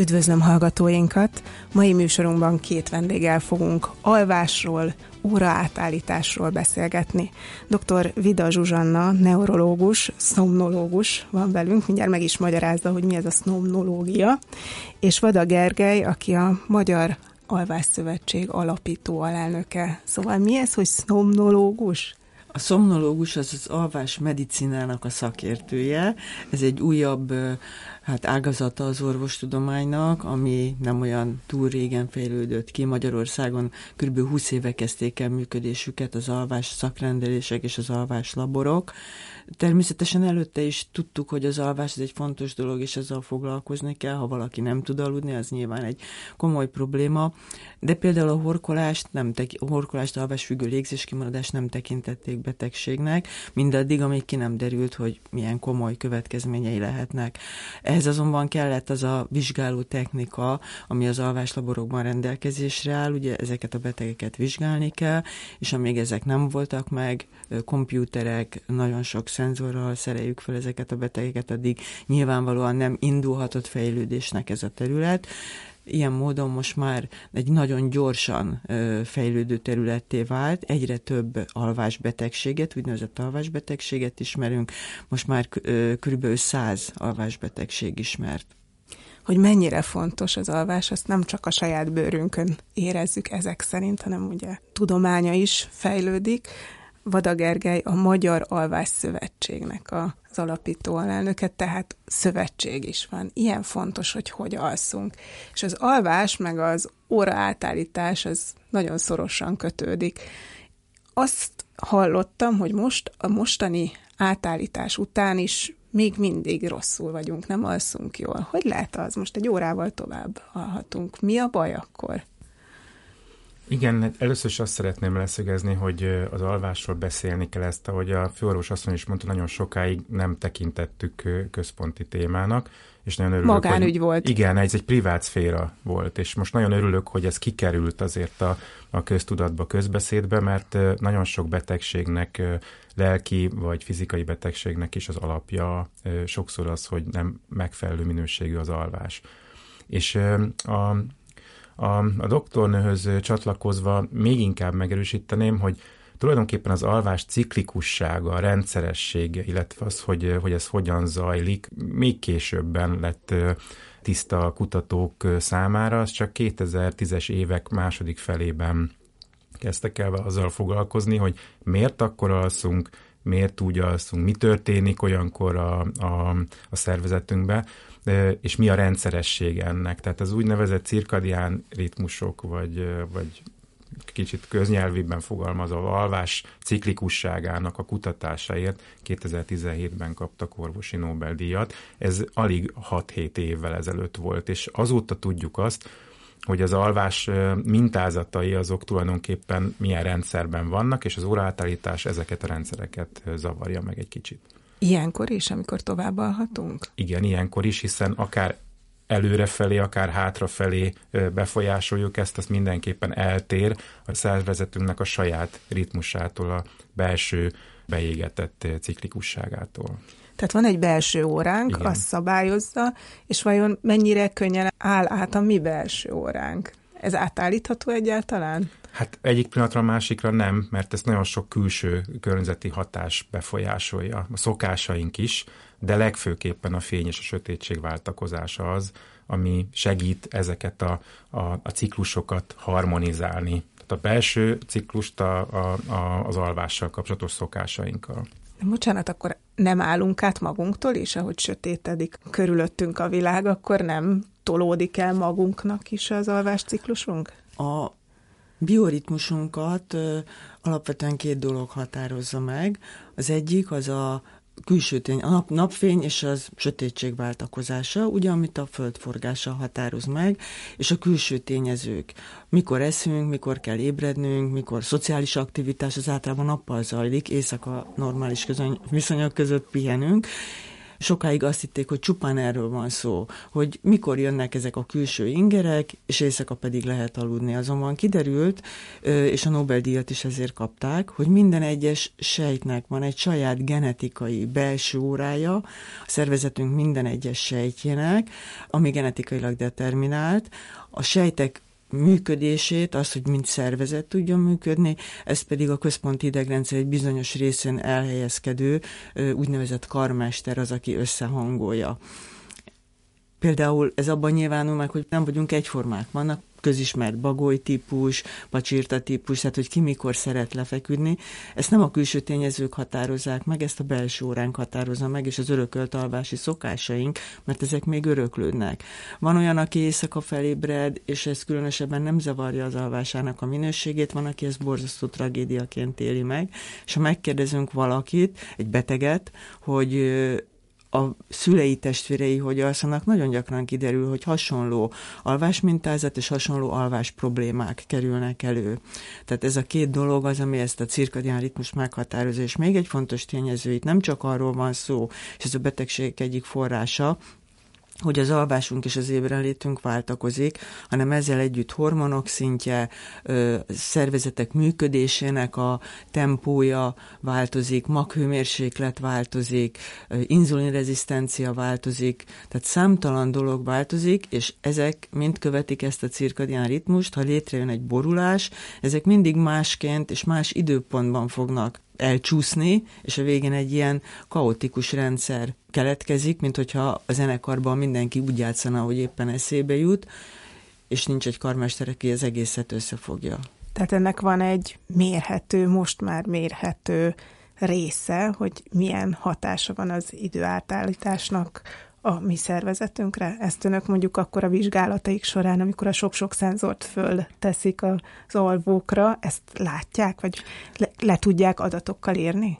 Üdvözlöm hallgatóinkat! Mai műsorunkban két vendéggel fogunk alvásról, óraátállításról beszélgetni. Dr. Vida Zsuzsanna, neurológus, szomnológus van velünk, mindjárt meg is magyarázza, hogy mi ez a szomnológia, és Vada Gergely, aki a Magyar Alvásszövetség alapító alelnöke. Szóval mi ez, hogy szomnológus? A szomnológus az az alvás medicinának a szakértője. Ez egy újabb hát ágazata az orvostudománynak, ami nem olyan túl régen fejlődött ki. Magyarországon kb. 20 éve kezdték el működésüket az alvás szakrendelések és az alvás laborok. Természetesen előtte is tudtuk, hogy az alvás ez egy fontos dolog, és ezzel foglalkozni kell. Ha valaki nem tud aludni, az nyilván egy komoly probléma. De például a horkolást, nem tek- a horkolást, alvásfüggő légzés kimaradást nem tekintették betegségnek, mindaddig, amíg ki nem derült, hogy milyen komoly következményei lehetnek. Ehhez azonban kellett az a vizsgáló technika, ami az alváslaborokban rendelkezésre áll, ugye ezeket a betegeket vizsgálni kell, és amíg ezek nem voltak meg, kompjúterek, nagyon sok szenzorral szereljük fel ezeket a betegeket, addig nyilvánvalóan nem indulhatott fejlődésnek ez a terület. Ilyen módon most már egy nagyon gyorsan fejlődő területté vált, egyre több alvásbetegséget, úgynevezett alvásbetegséget ismerünk, most már kb. 100 alvásbetegség ismert hogy mennyire fontos az alvás, azt nem csak a saját bőrünkön érezzük ezek szerint, hanem ugye tudománya is fejlődik. Vada Gergely a Magyar Alvás Szövetségnek az alapító alelnöke, tehát szövetség is van. Ilyen fontos, hogy hogy alszunk. És az alvás meg az óra átállítás az nagyon szorosan kötődik. Azt hallottam, hogy most a mostani átállítás után is még mindig rosszul vagyunk, nem alszunk jól. Hogy lehet az? Most egy órával tovább alhatunk. Mi a baj akkor? Igen, hát először is azt szeretném leszögezni, hogy az alvásról beszélni kell ezt, ahogy a főorvos asszony is mondta, nagyon sokáig nem tekintettük központi témának, és nagyon örülök, Magánügy hogy, volt. Igen, ez egy privát szféra volt, és most nagyon örülök, hogy ez kikerült azért a, a köztudatba, közbeszédbe, mert nagyon sok betegségnek, lelki vagy fizikai betegségnek is az alapja sokszor az, hogy nem megfelelő minőségű az alvás. És a a, a doktornőhöz csatlakozva még inkább megerősíteném, hogy tulajdonképpen az alvás ciklikussága, a rendszeressége, illetve az, hogy, hogy ez hogyan zajlik, még későbben lett tiszta a kutatók számára, az csak 2010-es évek második felében kezdtek el azzal foglalkozni, hogy miért akkor alszunk, miért úgy alszunk, mi történik olyankor a, a, a szervezetünkbe, és mi a rendszeresség ennek. Tehát az úgynevezett cirkadián ritmusok, vagy, vagy kicsit köznyelviben fogalmazva alvás ciklikusságának a kutatásáért 2017-ben kaptak orvosi Nobel-díjat. Ez alig 6-7 évvel ezelőtt volt, és azóta tudjuk azt, hogy az alvás mintázatai azok tulajdonképpen milyen rendszerben vannak, és az óraátállítás ezeket a rendszereket zavarja meg egy kicsit. Ilyenkor is, amikor tovább alhatunk? Igen, ilyenkor is, hiszen akár előrefelé, akár hátrafelé befolyásoljuk ezt, az mindenképpen eltér a szervezetünknek a saját ritmusától, a belső beégetett ciklikusságától. Tehát van egy belső óránk, Igen. azt szabályozza, és vajon mennyire könnyen áll át a mi belső óránk? Ez átállítható egyáltalán? Hát egyik pillanatra a másikra nem, mert ez nagyon sok külső környezeti hatás befolyásolja. A szokásaink is, de legfőképpen a fény és a sötétség váltakozása az, ami segít ezeket a, a, a ciklusokat harmonizálni. Tehát a belső ciklust a, a, a, az alvással kapcsolatos szokásainkkal. Bocsánat, akkor nem állunk át magunktól is, ahogy sötétedik körülöttünk a világ, akkor nem tolódik el magunknak is az alvásciklusunk? A bioritmusunkat alapvetően két dolog határozza meg. Az egyik az a külső tény, a nap, napfény és az sötétség váltakozása, ugye, amit a földforgása határoz meg, és a külső tényezők. Mikor eszünk, mikor kell ébrednünk, mikor szociális aktivitás, az általában nappal zajlik, éjszaka normális közöny, viszonyok között pihenünk, sokáig azt hitték, hogy csupán erről van szó, hogy mikor jönnek ezek a külső ingerek, és éjszaka pedig lehet aludni. Azonban kiderült, és a Nobel-díjat is ezért kapták, hogy minden egyes sejtnek van egy saját genetikai belső órája, a szervezetünk minden egyes sejtjének, ami genetikailag determinált. A sejtek működését, az, hogy mint szervezet tudjon működni, ez pedig a központi idegrendszer egy bizonyos részén elhelyezkedő úgynevezett karmester az, aki összehangolja. Például ez abban nyilvánul meg, hogy nem vagyunk egyformák. Vannak közismert bagoly típus, pacsirta típus, tehát hogy ki mikor szeret lefeküdni. Ezt nem a külső tényezők határozzák meg, ezt a belső óránk határozza meg, és az örökölt alvási szokásaink, mert ezek még öröklődnek. Van olyan, aki éjszaka felébred, és ez különösebben nem zavarja az alvásának a minőségét, van, aki ezt borzasztó tragédiaként éli meg, és ha megkérdezünk valakit, egy beteget, hogy a szülei testvérei hogy alszanak, nagyon gyakran kiderül, hogy hasonló alvásmintázat és hasonló alvás problémák kerülnek elő. Tehát ez a két dolog az, ami ezt a cirkadián ritmus meghatározza, és még egy fontos tényező, itt nem csak arról van szó, és ez a betegség egyik forrása, hogy az alvásunk és az ébrenlétünk váltakozik, hanem ezzel együtt hormonok szintje, szervezetek működésének a tempója változik, maghőmérséklet változik, inzulinrezisztencia változik, tehát számtalan dolog változik, és ezek mind követik ezt a cirkadián ritmust, ha létrejön egy borulás, ezek mindig másként és más időpontban fognak elcsúszni, és a végén egy ilyen kaotikus rendszer keletkezik, mint hogyha a zenekarban mindenki úgy játszana, hogy éppen eszébe jut, és nincs egy karmester, aki az egészet összefogja. Tehát ennek van egy mérhető, most már mérhető része, hogy milyen hatása van az időátállításnak a mi szervezetünkre? Ezt önök mondjuk akkor a vizsgálataik során, amikor a sok-sok szenzort föl teszik az alvókra, ezt látják, vagy le, le tudják adatokkal írni?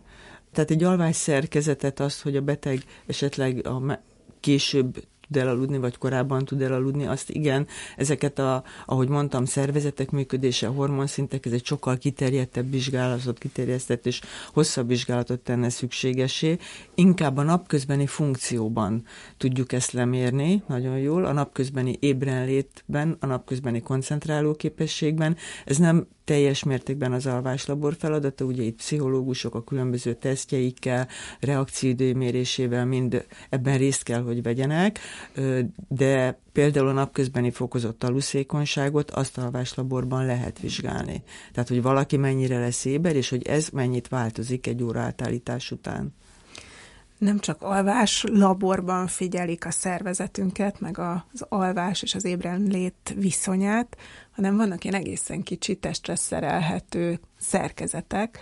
Tehát egy alvás szerkezetet, azt, hogy a beteg esetleg a később tud elaludni, vagy korábban tud elaludni, azt igen, ezeket a, ahogy mondtam, szervezetek működése, hormonszintek, ez egy sokkal kiterjedtebb vizsgálatot, kiterjesztett és hosszabb vizsgálatot tenne szükségesé. Inkább a napközbeni funkcióban tudjuk ezt lemérni nagyon jól, a napközbeni ébrenlétben, a napközbeni koncentráló képességben. Ez nem teljes mértékben az alváslabor feladata, ugye itt pszichológusok a különböző tesztjeikkel, reakcióidő mérésével mind ebben részt kell, hogy vegyenek, de például a napközbeni fokozott aluszékonyságot azt alváslaborban lehet vizsgálni. Tehát, hogy valaki mennyire lesz éber, és hogy ez mennyit változik egy óra átállítás után nem csak alvás laborban figyelik a szervezetünket, meg az alvás és az ébrenlét viszonyát, hanem vannak ilyen egészen kicsi testre szerelhető szerkezetek,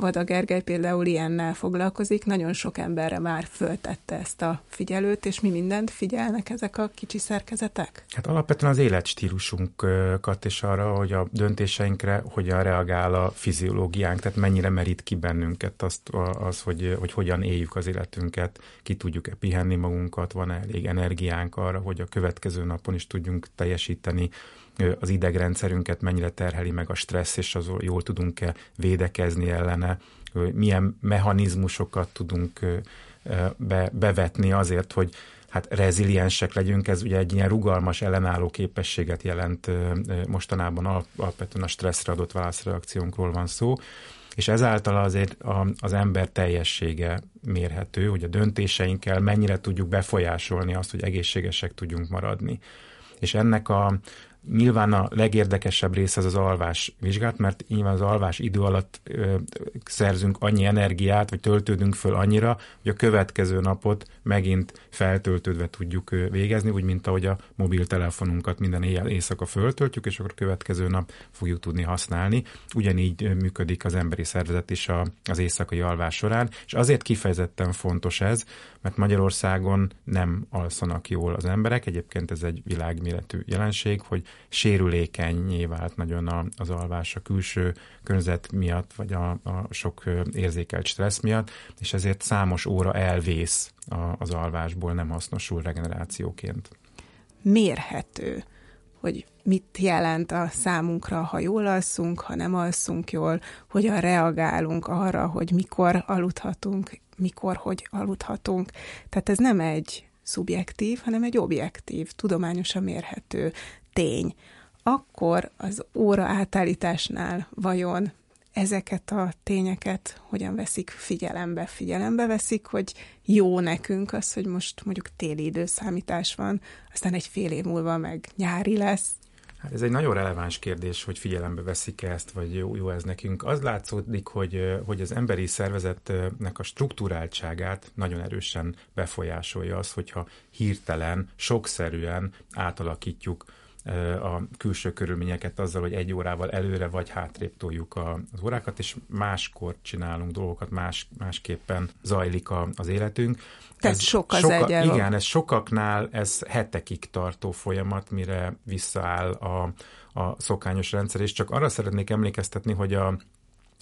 Vada Gergely például ilyennel foglalkozik, nagyon sok emberre már föltette ezt a figyelőt, és mi mindent figyelnek ezek a kicsi szerkezetek? Hát alapvetően az életstílusunkat és arra, hogy a döntéseinkre hogyan reagál a fiziológiánk, tehát mennyire merít ki bennünket azt, az, hogy, hogy hogyan éljük az életünket, ki tudjuk-e pihenni magunkat, van elég energiánk arra, hogy a következő napon is tudjunk teljesíteni az idegrendszerünket mennyire terheli meg a stressz, és azon jól tudunk-e védekezni ellene, milyen mechanizmusokat tudunk be, bevetni azért, hogy hát reziliensek legyünk, ez ugye egy ilyen rugalmas ellenálló képességet jelent mostanában alapvetően a stresszre adott válaszreakciónkról van szó, és ezáltal azért az ember teljessége mérhető, hogy a döntéseinkkel mennyire tudjuk befolyásolni azt, hogy egészségesek tudjunk maradni. És ennek a, Nyilván a legérdekesebb része az az alvás vizsgát, mert nyilván az alvás idő alatt ö, szerzünk annyi energiát, vagy töltődünk föl annyira, hogy a következő napot megint feltöltődve tudjuk végezni, úgy, mint ahogy a mobiltelefonunkat minden éjjel éjszaka föltöltjük, és akkor a következő nap fogjuk tudni használni. Ugyanígy működik az emberi szervezet is a, az éjszakai alvás során, és azért kifejezetten fontos ez, mert Magyarországon nem alszanak jól az emberek, egyébként ez egy világméretű jelenség, hogy sérülékenyé vált nagyon az alvás a külső környezet miatt, vagy a, a sok érzékelt stressz miatt, és ezért számos óra elvész az alvásból, nem hasznosul regenerációként. Mérhető hogy mit jelent a számunkra, ha jól alszunk, ha nem alszunk jól, hogyan reagálunk arra, hogy mikor aludhatunk, mikor, hogy aludhatunk. Tehát ez nem egy szubjektív, hanem egy objektív, tudományosan mérhető tény. Akkor az óra átállításnál vajon ezeket a tényeket hogyan veszik figyelembe? Figyelembe veszik, hogy jó nekünk az, hogy most mondjuk téli időszámítás van, aztán egy fél év múlva meg nyári lesz, Hát ez egy nagyon releváns kérdés, hogy figyelembe veszik -e ezt, vagy jó, jó ez nekünk. Az látszódik, hogy, hogy az emberi szervezetnek a struktúráltságát nagyon erősen befolyásolja az, hogyha hirtelen, sokszerűen átalakítjuk a külső körülményeket azzal, hogy egy órával előre vagy hátrébb toljuk az órákat, és máskor csinálunk dolgokat, más, másképpen zajlik a, az életünk. Tehát ez sok az soka, Igen, ez sokaknál ez hetekig tartó folyamat, mire visszaáll a, a szokányos rendszer, és csak arra szeretnék emlékeztetni, hogy a,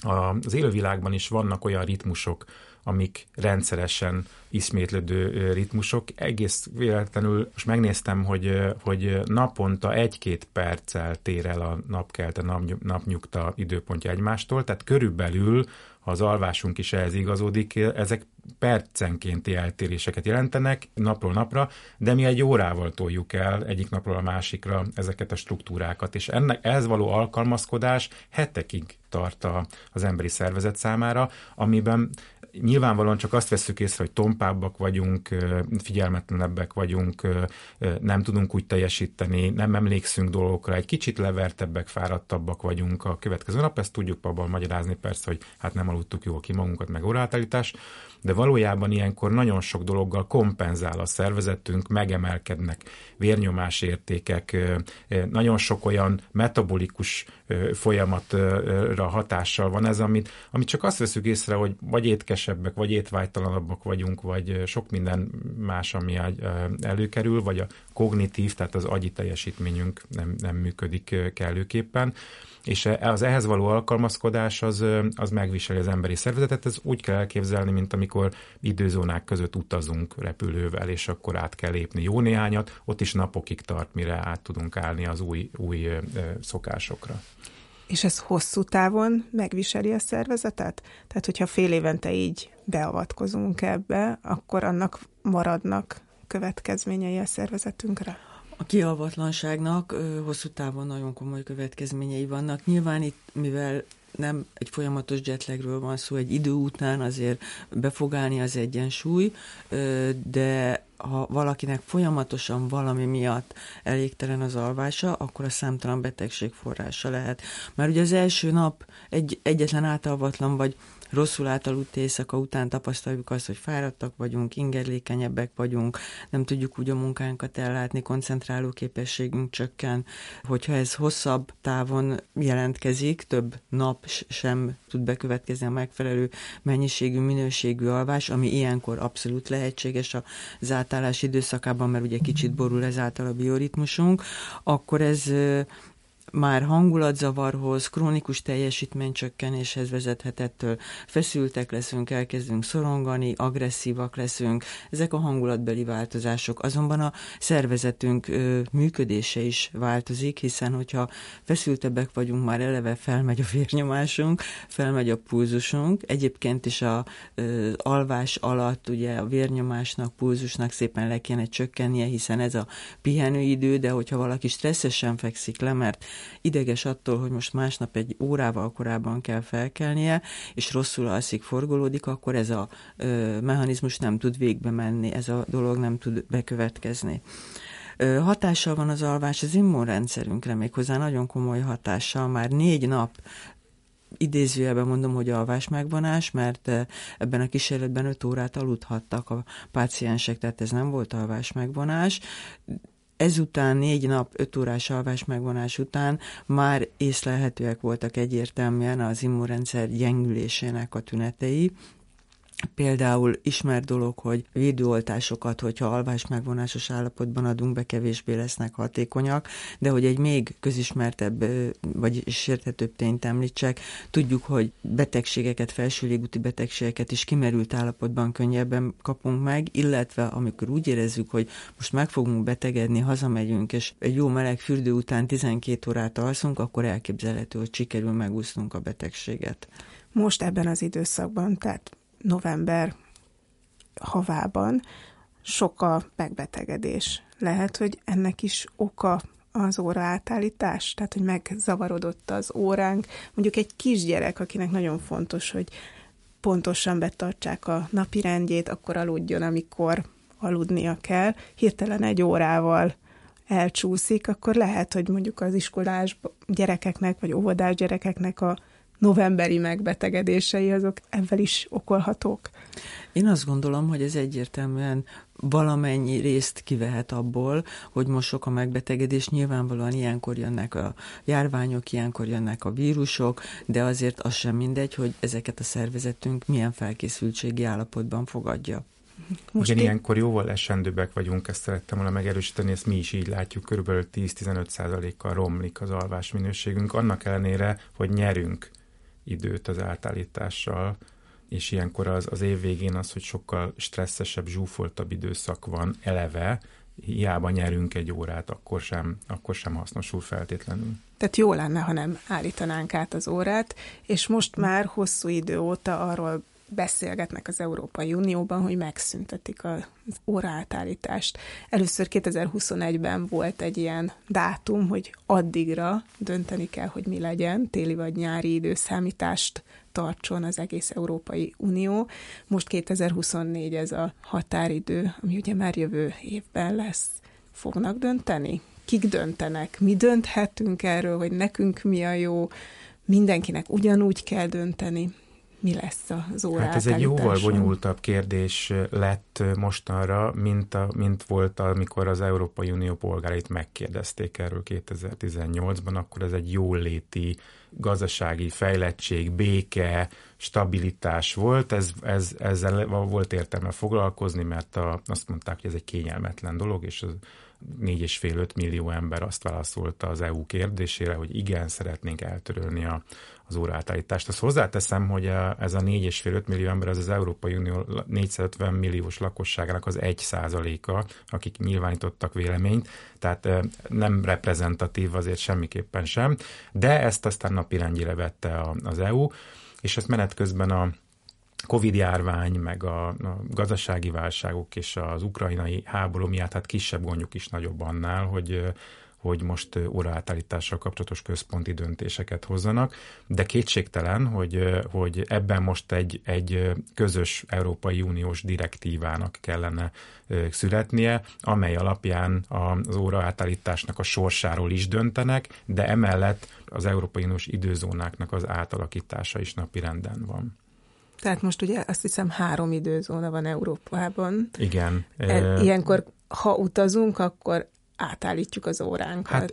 a, az élővilágban is vannak olyan ritmusok, amik rendszeresen ismétlődő ritmusok. Egész véletlenül most megnéztem, hogy, hogy naponta egy-két perccel tér el a napkelte, nap, napnyugta időpontja egymástól, tehát körülbelül, ha az alvásunk is ehhez igazodik, ezek percenkénti eltéréseket jelentenek napról napra, de mi egy órával toljuk el egyik napról a másikra ezeket a struktúrákat, és ennek ehhez való alkalmazkodás hetekig tart az emberi szervezet számára, amiben nyilvánvalóan csak azt veszük észre, hogy tompábbak vagyunk, figyelmetlenebbek vagyunk, nem tudunk úgy teljesíteni, nem emlékszünk dolgokra, egy kicsit levertebbek, fáradtabbak vagyunk a következő nap, ezt tudjuk abban magyarázni persze, hogy hát nem aludtuk jól ki magunkat, meg órátállítás, de valójában ilyenkor nagyon sok dologgal kompenzál a szervezetünk, megemelkednek vérnyomás értékek, nagyon sok olyan metabolikus folyamatra hatással van ez, amit, amit csak azt veszük észre, hogy vagy étkesebbek, vagy étvágytalanabbak vagyunk, vagy sok minden más, ami előkerül, vagy a kognitív, tehát az agyi teljesítményünk nem, nem működik kellőképpen és az ehhez való alkalmazkodás az, az megviseli az emberi szervezetet. Ez úgy kell elképzelni, mint amikor időzónák között utazunk repülővel, és akkor át kell lépni jó néhányat, ott is napokig tart, mire át tudunk állni az új, új szokásokra. És ez hosszú távon megviseli a szervezetet? Tehát, hogyha fél évente így beavatkozunk ebbe, akkor annak maradnak következményei a szervezetünkre? A kialvatlanságnak hosszú távon nagyon komoly következményei vannak. Nyilván itt, mivel nem egy folyamatos jetlagről van szó, egy idő után azért befogálni az egyensúly, de ha valakinek folyamatosan valami miatt elégtelen az alvása, akkor a számtalan betegség forrása lehet. Mert ugye az első nap egy, egyetlen átalvatlan vagy rosszul átaludt éjszaka után tapasztaljuk azt, hogy fáradtak vagyunk, ingerlékenyebbek vagyunk, nem tudjuk úgy a munkánkat ellátni, koncentráló képességünk csökken. Hogyha ez hosszabb távon jelentkezik, több nap sem tud bekövetkezni a megfelelő mennyiségű, minőségű alvás, ami ilyenkor abszolút lehetséges az átállás időszakában, mert ugye kicsit borul ezáltal a bioritmusunk, akkor ez már hangulatzavarhoz, krónikus teljesítménycsökkenéshez vezethet ettől. Feszültek leszünk, elkezdünk szorongani, agresszívak leszünk. Ezek a hangulatbeli változások. Azonban a szervezetünk ö, működése is változik, hiszen hogyha feszültebbek vagyunk, már eleve felmegy a vérnyomásunk, felmegy a pulzusunk. Egyébként is a ö, alvás alatt ugye a vérnyomásnak, pulzusnak szépen le kéne csökkennie, hiszen ez a pihenőidő, de hogyha valaki stresszesen fekszik le, mert ideges attól, hogy most másnap egy órával korábban kell felkelnie, és rosszul alszik, forgolódik, akkor ez a ö, mechanizmus nem tud végbe menni, ez a dolog nem tud bekövetkezni. Hatással van az alvás az immunrendszerünkre, méghozzá nagyon komoly hatással, már négy nap idézőjelben mondom, hogy alvás megvonás, mert ebben a kísérletben 5 órát aludhattak a páciensek, tehát ez nem volt alvás megvonás, ezután négy nap, öt órás alvás megvonás után már észlelhetőek voltak egyértelműen az immunrendszer gyengülésének a tünetei, Például ismert dolog, hogy védőoltásokat, hogyha alvás megvonásos állapotban adunk be, kevésbé lesznek hatékonyak, de hogy egy még közismertebb vagy sérthetőbb tényt említsek, tudjuk, hogy betegségeket, felső légúti betegségeket is kimerült állapotban könnyebben kapunk meg, illetve amikor úgy érezzük, hogy most meg fogunk betegedni, hazamegyünk, és egy jó meleg fürdő után 12 órát alszunk, akkor elképzelhető, hogy sikerül megúsznunk a betegséget. Most ebben az időszakban, tehát november havában sok a megbetegedés. Lehet, hogy ennek is oka az óra átállítás, tehát hogy megzavarodott az óránk. Mondjuk egy kisgyerek, akinek nagyon fontos, hogy pontosan betartsák a napi rendjét, akkor aludjon, amikor aludnia kell, hirtelen egy órával elcsúszik, akkor lehet, hogy mondjuk az iskolás gyerekeknek, vagy óvodás gyerekeknek a novemberi megbetegedései azok ebben is okolhatók? Én azt gondolom, hogy ez egyértelműen valamennyi részt kivehet abból, hogy most sok a megbetegedés, nyilvánvalóan ilyenkor jönnek a járványok, ilyenkor jönnek a vírusok, de azért az sem mindegy, hogy ezeket a szervezetünk milyen felkészültségi állapotban fogadja. Most Igen, én... ilyenkor jóval esendőbbek vagyunk, ezt szerettem volna megerősíteni, ezt mi is így látjuk, körülbelül 10-15 kal romlik az alvás minőségünk, annak ellenére, hogy nyerünk időt az átállítással, és ilyenkor az, az év végén az, hogy sokkal stresszesebb, zsúfoltabb időszak van eleve, hiába nyerünk egy órát, akkor sem, akkor sem hasznosul feltétlenül. Tehát jó lenne, ha nem állítanánk át az órát, és most már hosszú idő óta arról beszélgetnek az Európai Unióban, hogy megszüntetik az óraátállítást. Először 2021-ben volt egy ilyen dátum, hogy addigra dönteni kell, hogy mi legyen, téli vagy nyári időszámítást tartson az egész Európai Unió. Most 2024 ez a határidő, ami ugye már jövő évben lesz. Fognak dönteni? Kik döntenek? Mi dönthetünk erről, hogy nekünk mi a jó? Mindenkinek ugyanúgy kell dönteni mi lesz az órá Hát ez egy jóval bonyolultabb kérdés lett mostanra, mint, a, mint volt, amikor az Európai Unió polgárait megkérdezték erről 2018-ban, akkor ez egy jóléti gazdasági fejlettség, béke, stabilitás volt, ez, ez, ezzel volt értelme foglalkozni, mert a, azt mondták, hogy ez egy kényelmetlen dolog, és az 4,5-5 millió ember azt válaszolta az EU kérdésére, hogy igen, szeretnénk eltörölni a, az óraátállítást. Azt hozzáteszem, hogy ez a 4,5-5 millió ember az az Európai Unió 450 milliós lakosságának az 1 százaléka, akik nyilvánítottak véleményt, tehát nem reprezentatív azért semmiképpen sem, de ezt aztán napirendjére vette az EU, és ezt menet közben a Covid-járvány, meg a, a gazdasági válságok és az ukrajnai háború miatt hát kisebb gondjuk is nagyobb annál, hogy hogy most óraátállítással kapcsolatos központi döntéseket hozzanak, de kétségtelen, hogy, hogy ebben most egy, egy közös Európai Uniós direktívának kellene születnie, amely alapján az óraátállításnak a sorsáról is döntenek, de emellett az Európai Uniós időzónáknak az átalakítása is napirenden van. Tehát most ugye azt hiszem három időzóna van Európában. Igen. E, ilyenkor, ha utazunk, akkor átállítjuk az óránkat. Hát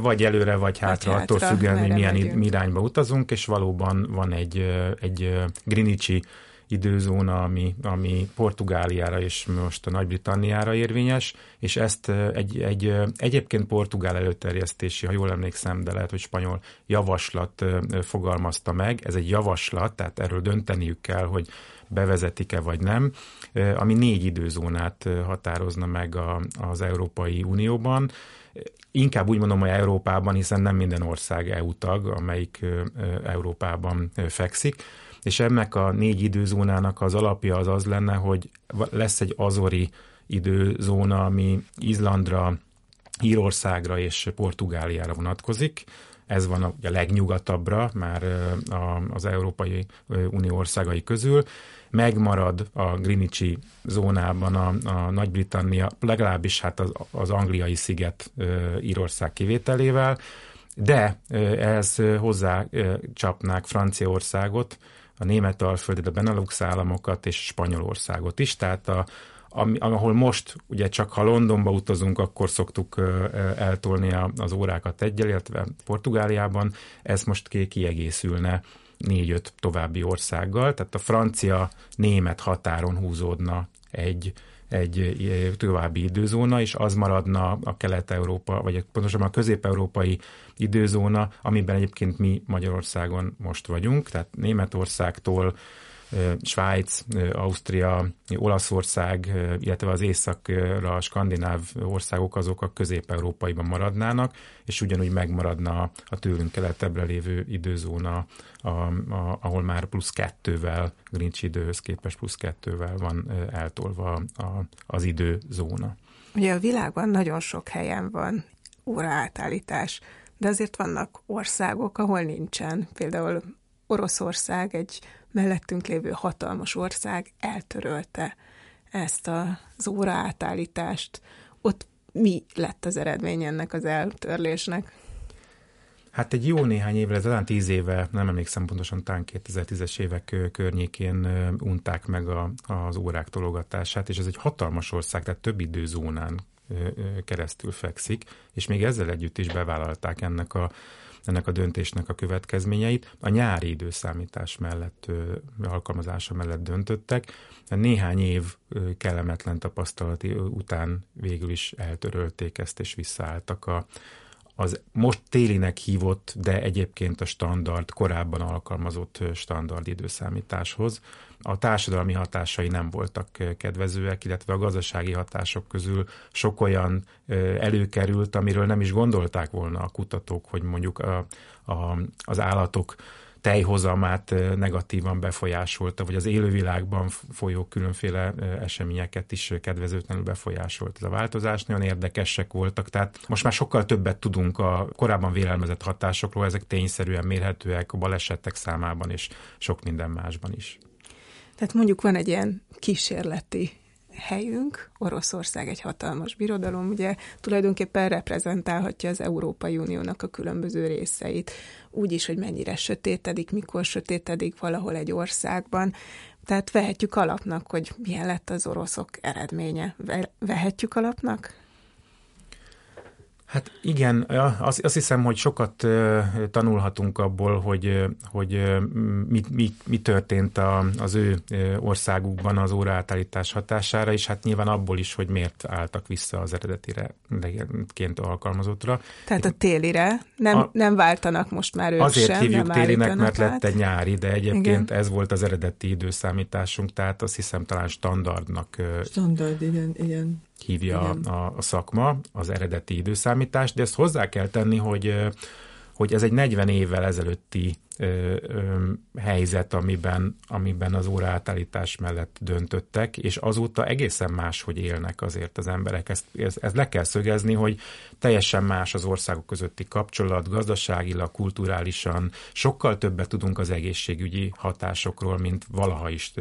vagy előre, vagy hátra, vagy attól hátra, függően, hogy milyen megyünk. irányba utazunk, és valóban van egy, egy Greenwichi időzóna, ami, ami Portugáliára és most a Nagy-Britanniára érvényes, és ezt egy, egy egyébként portugál előterjesztési, ha jól emlékszem, de lehet, hogy spanyol javaslat fogalmazta meg. Ez egy javaslat, tehát erről dönteniük kell, hogy bevezetik-e vagy nem, ami négy időzónát határozna meg a, az Európai Unióban. Inkább úgy mondom, hogy Európában, hiszen nem minden ország EU tag, amelyik Európában fekszik, és ennek a négy időzónának az alapja az az lenne, hogy lesz egy azori időzóna, ami Izlandra, Írországra és Portugáliára vonatkozik. Ez van a, legnyugatabbra már az Európai Unió országai közül. Megmarad a Greenwichi zónában a, a Nagy-Britannia, legalábbis hát az, az angliai sziget Írország kivételével, de ehhez hozzá csapnák Franciaországot, a német alföldet, a Benelux államokat és Spanyolországot is, tehát a, ami, ahol most ugye csak ha Londonba utazunk, akkor szoktuk eltolni az órákat egyel, illetve Portugáliában, ez most kiegészülne négy-öt további országgal, tehát a francia-német határon húzódna egy egy további időzóna, és az maradna a kelet-európa, vagy pontosabban a közép-európai időzóna, amiben egyébként mi Magyarországon most vagyunk, tehát Németországtól Svájc, Ausztria, Olaszország, illetve az északra a skandináv országok azok a közép-európaiban maradnának, és ugyanúgy megmaradna a tőlünk keletebbre lévő időzóna, a, a, ahol már plusz kettővel, Greenwich időhöz képest plusz kettővel van eltolva a, az időzóna. Ugye a világban nagyon sok helyen van óraátállítás, de azért vannak országok, ahol nincsen. Például Oroszország, egy mellettünk lévő hatalmas ország eltörölte ezt az óraátállítást. Ott mi lett az eredmény ennek az eltörlésnek? Hát egy jó néhány évvel, talán tíz éve, nem emlékszem pontosan, talán 2010-es évek környékén unták meg a, az órák tologatását, és ez egy hatalmas ország, tehát több időzónán keresztül fekszik, és még ezzel együtt is bevállalták ennek a, ennek a döntésnek a következményeit. A nyári időszámítás mellett, alkalmazása mellett döntöttek. Néhány év kellemetlen tapasztalati után végül is eltörölték ezt, és visszaálltak a, az most télinek hívott, de egyébként a standard, korábban alkalmazott standard időszámításhoz. A társadalmi hatásai nem voltak kedvezőek, illetve a gazdasági hatások közül sok olyan előkerült, amiről nem is gondolták volna a kutatók, hogy mondjuk a, a, az állatok tejhozamát negatívan befolyásolta, vagy az élővilágban folyó különféle eseményeket is kedvezőtlenül befolyásolt. Ez a változás nagyon érdekesek voltak, tehát most már sokkal többet tudunk a korábban vélelmezett hatásokról, ezek tényszerűen mérhetőek a balesetek számában és sok minden másban is. Tehát mondjuk van egy ilyen kísérleti helyünk, Oroszország egy hatalmas birodalom, ugye tulajdonképpen reprezentálhatja az Európai Uniónak a különböző részeit, úgy is, hogy mennyire sötétedik, mikor sötétedik valahol egy országban. Tehát vehetjük alapnak, hogy milyen lett az oroszok eredménye. Vehetjük alapnak? Hát igen, azt, azt hiszem, hogy sokat tanulhatunk abból, hogy, hogy mi, mi, mi történt a, az ő országukban az óraátállítás hatására, és hát nyilván abból is, hogy miért álltak vissza az eredetire ként alkalmazottra. Tehát a télire nem, a, nem váltanak most már ők Azért sem, hívjuk nem télinek, mert át. lett egy nyári, de egyébként igen. ez volt az eredeti időszámításunk, tehát azt hiszem talán standardnak. Standard, igen, igen hívja a, a szakma, az eredeti időszámítást, de ezt hozzá kell tenni, hogy hogy ez egy 40 évvel ezelőtti ö, ö, helyzet, amiben, amiben az óraátállítás mellett döntöttek, és azóta egészen más, hogy élnek azért az emberek. Ezt, ez, ez le kell szögezni, hogy teljesen más az országok közötti kapcsolat, gazdaságilag, kulturálisan, sokkal többet tudunk az egészségügyi hatásokról, mint valaha is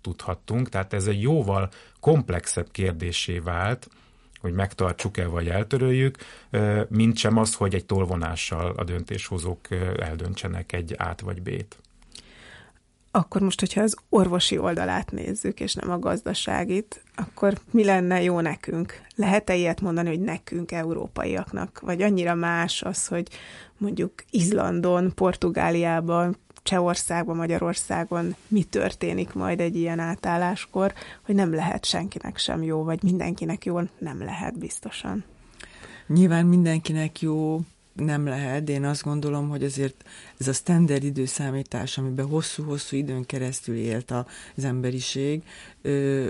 tudhattunk, tehát ez egy jóval komplexebb kérdésé vált, hogy megtartsuk-e vagy eltöröljük, mint sem az, hogy egy tolvonással a döntéshozók eldöntsenek egy át vagy B-t. Akkor most, hogyha az orvosi oldalát nézzük, és nem a gazdaságit, akkor mi lenne jó nekünk? Lehet-e ilyet mondani, hogy nekünk, európaiaknak? Vagy annyira más az, hogy mondjuk Izlandon, Portugáliában, Csehországban, Magyarországon mi történik majd egy ilyen átálláskor, hogy nem lehet senkinek sem jó, vagy mindenkinek jó, nem lehet biztosan. Nyilván mindenkinek jó nem lehet, de én azt gondolom, hogy azért ez a standard időszámítás, amiben hosszú-hosszú időn keresztül élt az emberiség,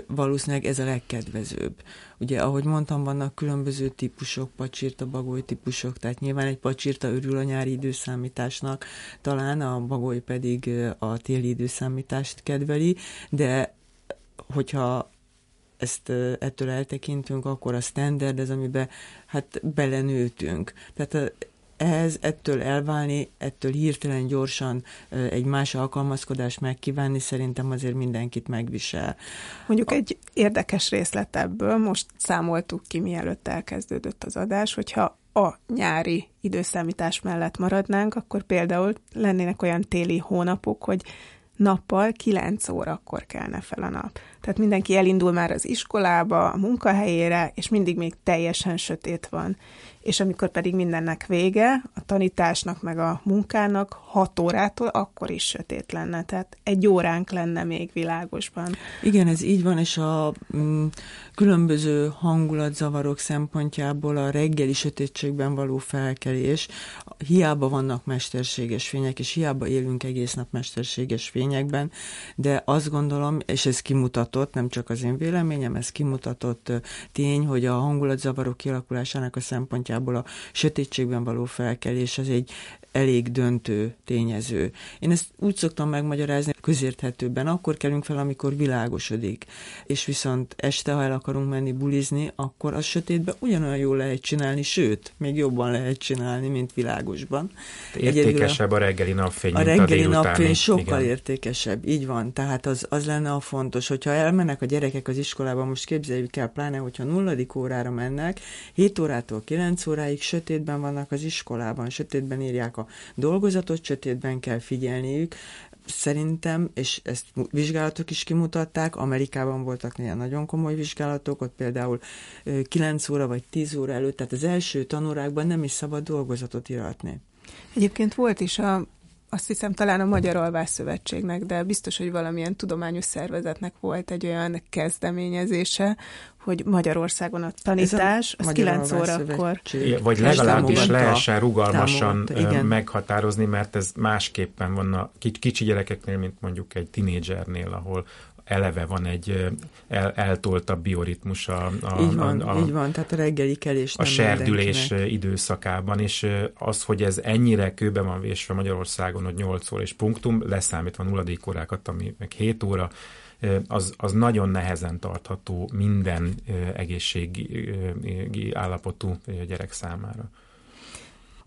valószínűleg ez a legkedvezőbb. Ugye, ahogy mondtam, vannak különböző típusok, pacsirta, bagoly típusok, tehát nyilván egy pacsirta örül a nyári időszámításnak, talán a bagoly pedig a téli időszámítást kedveli, de hogyha ezt ettől eltekintünk, akkor a standard ez, amiben hát belenőtünk. Tehát ehhez ettől elválni, ettől hirtelen gyorsan egy más alkalmazkodást megkívánni, szerintem azért mindenkit megvisel. Mondjuk a... egy érdekes részlet ebből, most számoltuk ki, mielőtt elkezdődött az adás, hogyha a nyári időszámítás mellett maradnánk, akkor például lennének olyan téli hónapok, hogy nappal 9 órakor kelne fel a nap. Tehát mindenki elindul már az iskolába, a munkahelyére, és mindig még teljesen sötét van és amikor pedig mindennek vége, a tanításnak meg a munkának 6 órától, akkor is sötét lenne, tehát egy óránk lenne még világosban. Igen, ez így van, és a mm, különböző hangulatzavarok szempontjából a reggeli sötétségben való felkelés, hiába vannak mesterséges fények, és hiába élünk egész nap mesterséges fényekben, de azt gondolom, és ez kimutatott, nem csak az én véleményem, ez kimutatott tény, hogy a hangulatzavarok kialakulásának a szempontjából a sötétségben való felkelés az egy elég döntő tényező. Én ezt úgy szoktam megmagyarázni, közérthetőbben akkor kelünk fel, amikor világosodik. És viszont este, ha el akarunk menni bulizni, akkor a sötétben ugyanolyan jól lehet csinálni, sőt, még jobban lehet csinálni, mint világosban. Értékesebb a, a reggeli napfény, A reggeli a napfény sokkal igen. értékesebb, így van. Tehát az, az lenne a fontos, hogyha elmennek a gyerekek az iskolába, most képzeljük el, pláne, hogyha nulladik órára mennek, 7 órától 9 óráig sötétben vannak az iskolában, sötétben írják a dolgozatot, sötétben kell figyelniük, szerintem, és ezt vizsgálatok is kimutatták, Amerikában voltak ilyen nagyon komoly vizsgálatok, ott például 9 óra vagy 10 óra előtt, tehát az első tanórákban nem is szabad dolgozatot iratni. Egyébként volt is a azt hiszem talán a Magyar Alvás Szövetségnek, de biztos, hogy valamilyen tudományos szervezetnek volt egy olyan kezdeményezése, hogy Magyarországon a tanítás, az 9 órakor. Vagy legalábbis lehessen rugalmasan meghatározni, mert ez másképpen van a kicsi gyerekeknél, mint mondjuk egy tinédzsernél, ahol eleve van egy el, eltoltabb bioritmus a, a, így van, a, a, így van, tehát a reggeli kelés a serdülés időszakában, és az, hogy ez ennyire kőbe van vésve Magyarországon, hogy 8 óra és punktum, leszámítva nulladik órákat, ami meg 7 óra, az, az nagyon nehezen tartható minden egészségi állapotú gyerek számára.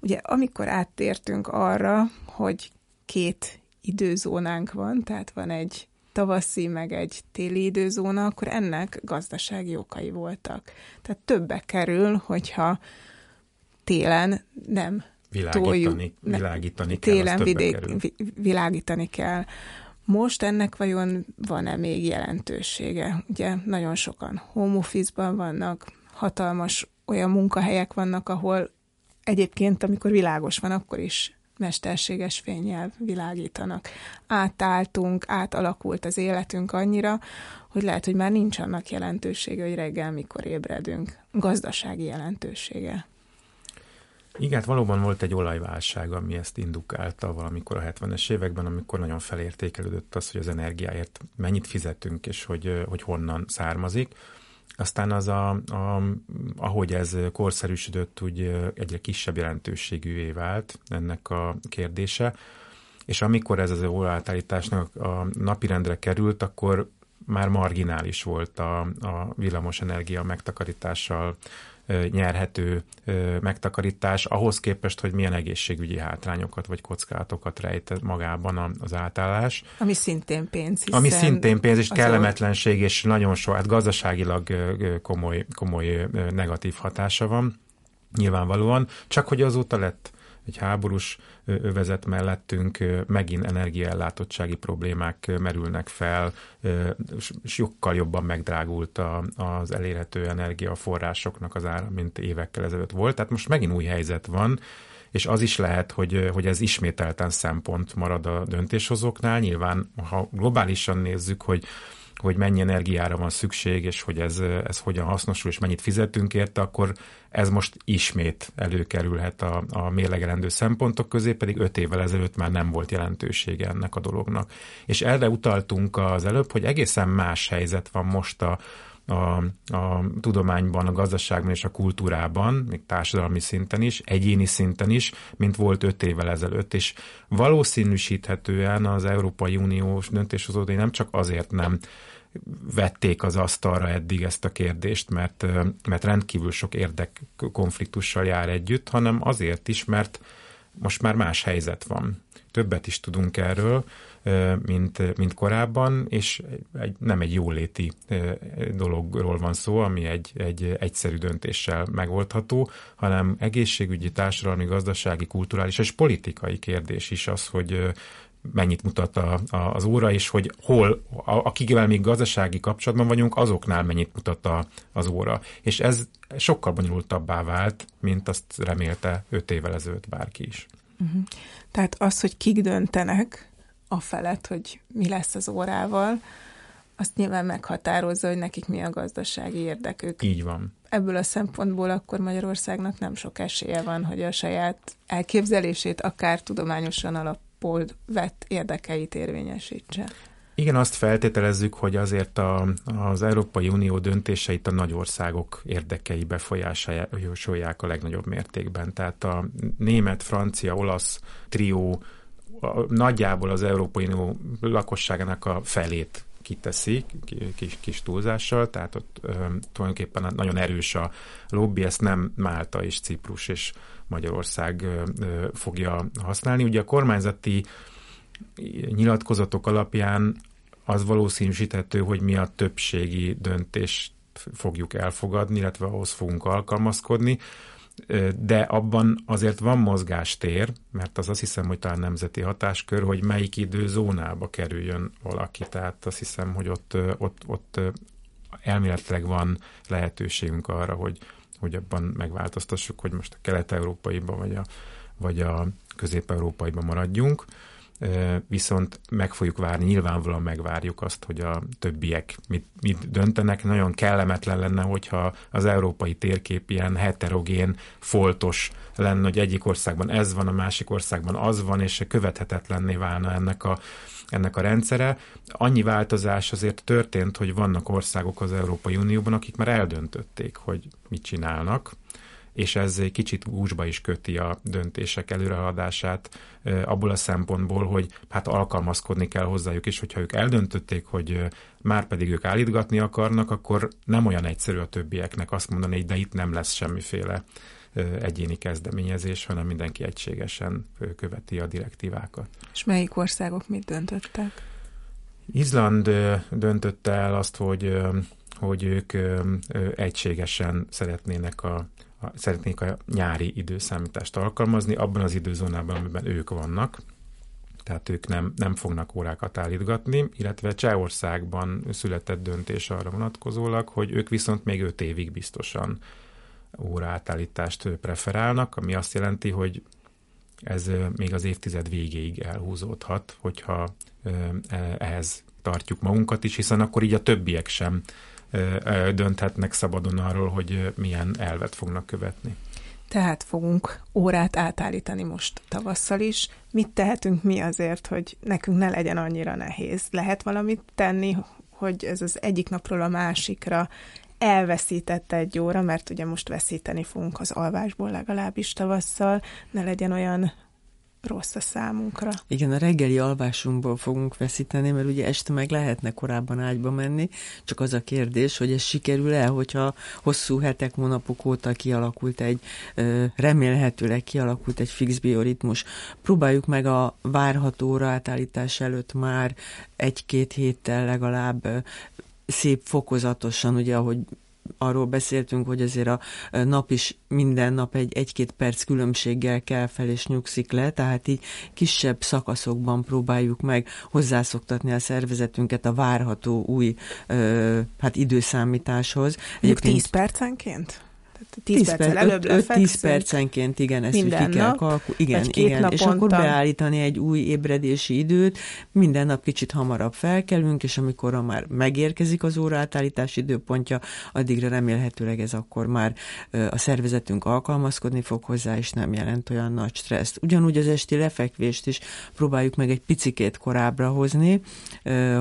Ugye amikor áttértünk arra, hogy két időzónánk van, tehát van egy tavaszi, meg egy téli időzóna, akkor ennek gazdasági okai voltak. Tehát többe kerül, hogyha télen nem világítani, toljuk, világítani kell, télen vidék, világítani kell. Most ennek vajon van-e még jelentősége? Ugye nagyon sokan home office-ban vannak, hatalmas olyan munkahelyek vannak, ahol egyébként, amikor világos van, akkor is mesterséges fényjel világítanak. Átálltunk, átalakult az életünk annyira, hogy lehet, hogy már nincs annak jelentősége, hogy reggel mikor ébredünk. Gazdasági jelentősége. Igen, hát valóban volt egy olajválság, ami ezt indukálta valamikor a 70-es években, amikor nagyon felértékelődött az, hogy az energiáért mennyit fizetünk, és hogy, hogy honnan származik. Aztán az, a, a, ahogy ez korszerűsödött, úgy egyre kisebb jelentőségűvé vált ennek a kérdése, és amikor ez az óraátállításnak a napirendre került, akkor már marginális volt a, a villamos energia megtakarítással nyerhető megtakarítás, ahhoz képest, hogy milyen egészségügyi hátrányokat vagy kockázatokat rejt magában az átállás. Ami szintén pénz. Ami szintén pénz, és kellemetlenség, és nagyon sok, hát gazdaságilag komoly, komoly negatív hatása van, nyilvánvalóan, csak hogy azóta lett egy háborús övezet mellettünk megint energiaellátottsági problémák merülnek fel, sokkal jobban megdrágult az elérhető energiaforrásoknak az ára, mint évekkel ezelőtt volt. Tehát most megint új helyzet van, és az is lehet, hogy, hogy ez ismételten szempont marad a döntéshozóknál. Nyilván, ha globálisan nézzük, hogy hogy mennyi energiára van szükség, és hogy ez, ez hogyan hasznosul, és mennyit fizetünk érte, akkor ez most ismét előkerülhet a, a mérlegelendő szempontok közé, pedig öt évvel ezelőtt már nem volt jelentősége ennek a dolognak. És erre utaltunk az előbb, hogy egészen más helyzet van most a, a, a tudományban, a gazdaságban és a kultúrában, még társadalmi szinten is, egyéni szinten is, mint volt öt évvel ezelőtt, és valószínűsíthetően az Európai Uniós döntéshozódai nem csak azért nem vették az asztalra eddig ezt a kérdést, mert, mert rendkívül sok érdek konfliktussal jár együtt, hanem azért is, mert most már más helyzet van. Többet is tudunk erről, mint, mint korábban, és egy, nem egy jóléti dologról van szó, ami egy, egy egyszerű döntéssel megoldható, hanem egészségügyi, társadalmi, gazdasági, kulturális és politikai kérdés is az, hogy mennyit mutat a, a, az óra, és hogy hol, a, akikvel még gazdasági kapcsolatban vagyunk, azoknál mennyit mutat a, az óra. És ez sokkal bonyolultabbá vált, mint azt remélte öt évvel ezelőtt bárki is. Uh-huh. Tehát az, hogy kik döntenek a felett, hogy mi lesz az órával, azt nyilván meghatározza, hogy nekik mi a gazdasági érdekük. Így van. Ebből a szempontból akkor Magyarországnak nem sok esélye van, hogy a saját elképzelését akár tudományosan alapul vett érdekeit érvényesítse. Igen, azt feltételezzük, hogy azért a, az Európai Unió döntéseit a nagy országok érdekei befolyásolják a legnagyobb mértékben. Tehát a német, francia, olasz trió nagyjából az Európai Unió lakosságának a felét kiteszi, kis, kis túlzással, tehát ott ö, tulajdonképpen nagyon erős a lobby, ezt nem Málta és Ciprus és Magyarország ö, fogja használni. Ugye a kormányzati nyilatkozatok alapján az valószínűsíthető, hogy mi a többségi döntést fogjuk elfogadni, illetve ahhoz fogunk alkalmazkodni de abban azért van mozgástér, mert az azt hiszem, hogy talán nemzeti hatáskör, hogy melyik időzónába kerüljön valaki. Tehát azt hiszem, hogy ott, ott, ott elméletileg van lehetőségünk arra, hogy, hogy abban megváltoztassuk, hogy most a kelet-európaiban vagy a, vagy a közép-európaiban maradjunk viszont meg fogjuk várni, nyilvánvalóan megvárjuk azt, hogy a többiek mit, mit döntenek. Nagyon kellemetlen lenne, hogyha az európai térkép ilyen heterogén, foltos lenne, hogy egyik országban ez van, a másik országban az van, és követhetetlenné válna ennek a, ennek a rendszere. Annyi változás azért történt, hogy vannak országok az Európai Unióban, akik már eldöntötték, hogy mit csinálnak, és ez egy kicsit gúzsba is köti a döntések előrehaladását abból a szempontból, hogy hát alkalmazkodni kell hozzájuk, és hogyha ők eldöntötték, hogy már pedig ők állítgatni akarnak, akkor nem olyan egyszerű a többieknek azt mondani, hogy de itt nem lesz semmiféle egyéni kezdeményezés, hanem mindenki egységesen követi a direktívákat. És melyik országok mit döntöttek? Izland döntötte el azt, hogy hogy ők egységesen szeretnének a szeretnék a nyári időszámítást alkalmazni, abban az időzónában, amiben ők vannak, tehát ők nem, nem fognak órákat állítgatni, illetve Csehországban született döntés arra vonatkozólag, hogy ők viszont még 5 évig biztosan óraátállítást preferálnak, ami azt jelenti, hogy ez még az évtized végéig elhúzódhat, hogyha ehhez tartjuk magunkat is, hiszen akkor így a többiek sem dönthetnek szabadon arról, hogy milyen elvet fognak követni. Tehát fogunk órát átállítani most tavasszal is. Mit tehetünk mi azért, hogy nekünk ne legyen annyira nehéz? Lehet valamit tenni, hogy ez az egyik napról a másikra elveszítette egy óra, mert ugye most veszíteni fogunk az alvásból legalábbis tavasszal, ne legyen olyan rossz a számunkra. Igen, a reggeli alvásunkból fogunk veszíteni, mert ugye este meg lehetne korábban ágyba menni, csak az a kérdés, hogy ez sikerül-e, hogyha hosszú hetek, hónapok óta kialakult egy, remélhetőleg kialakult egy fix bioritmus. Próbáljuk meg a várható óra átállítás előtt már egy-két héttel legalább szép fokozatosan, ugye ahogy arról beszéltünk, hogy azért a nap is minden nap egy, egy-két perc különbséggel kell fel és nyugszik le, tehát így kisebb szakaszokban próbáljuk meg hozzászoktatni a szervezetünket a várható új hát időszámításhoz. Egyébként 10 percenként? 10 perccel előbb 5-10 percenként, igen, ezt minden ki kell kalkulálni. Igen, igen. És akkor beállítani egy új ébredési időt, minden nap kicsit hamarabb felkelünk, és amikor már megérkezik az óraátállítás időpontja, addigra remélhetőleg ez akkor már a szervezetünk alkalmazkodni fog hozzá, és nem jelent olyan nagy stresszt. Ugyanúgy az esti lefekvést is próbáljuk meg egy picikét korábbra hozni,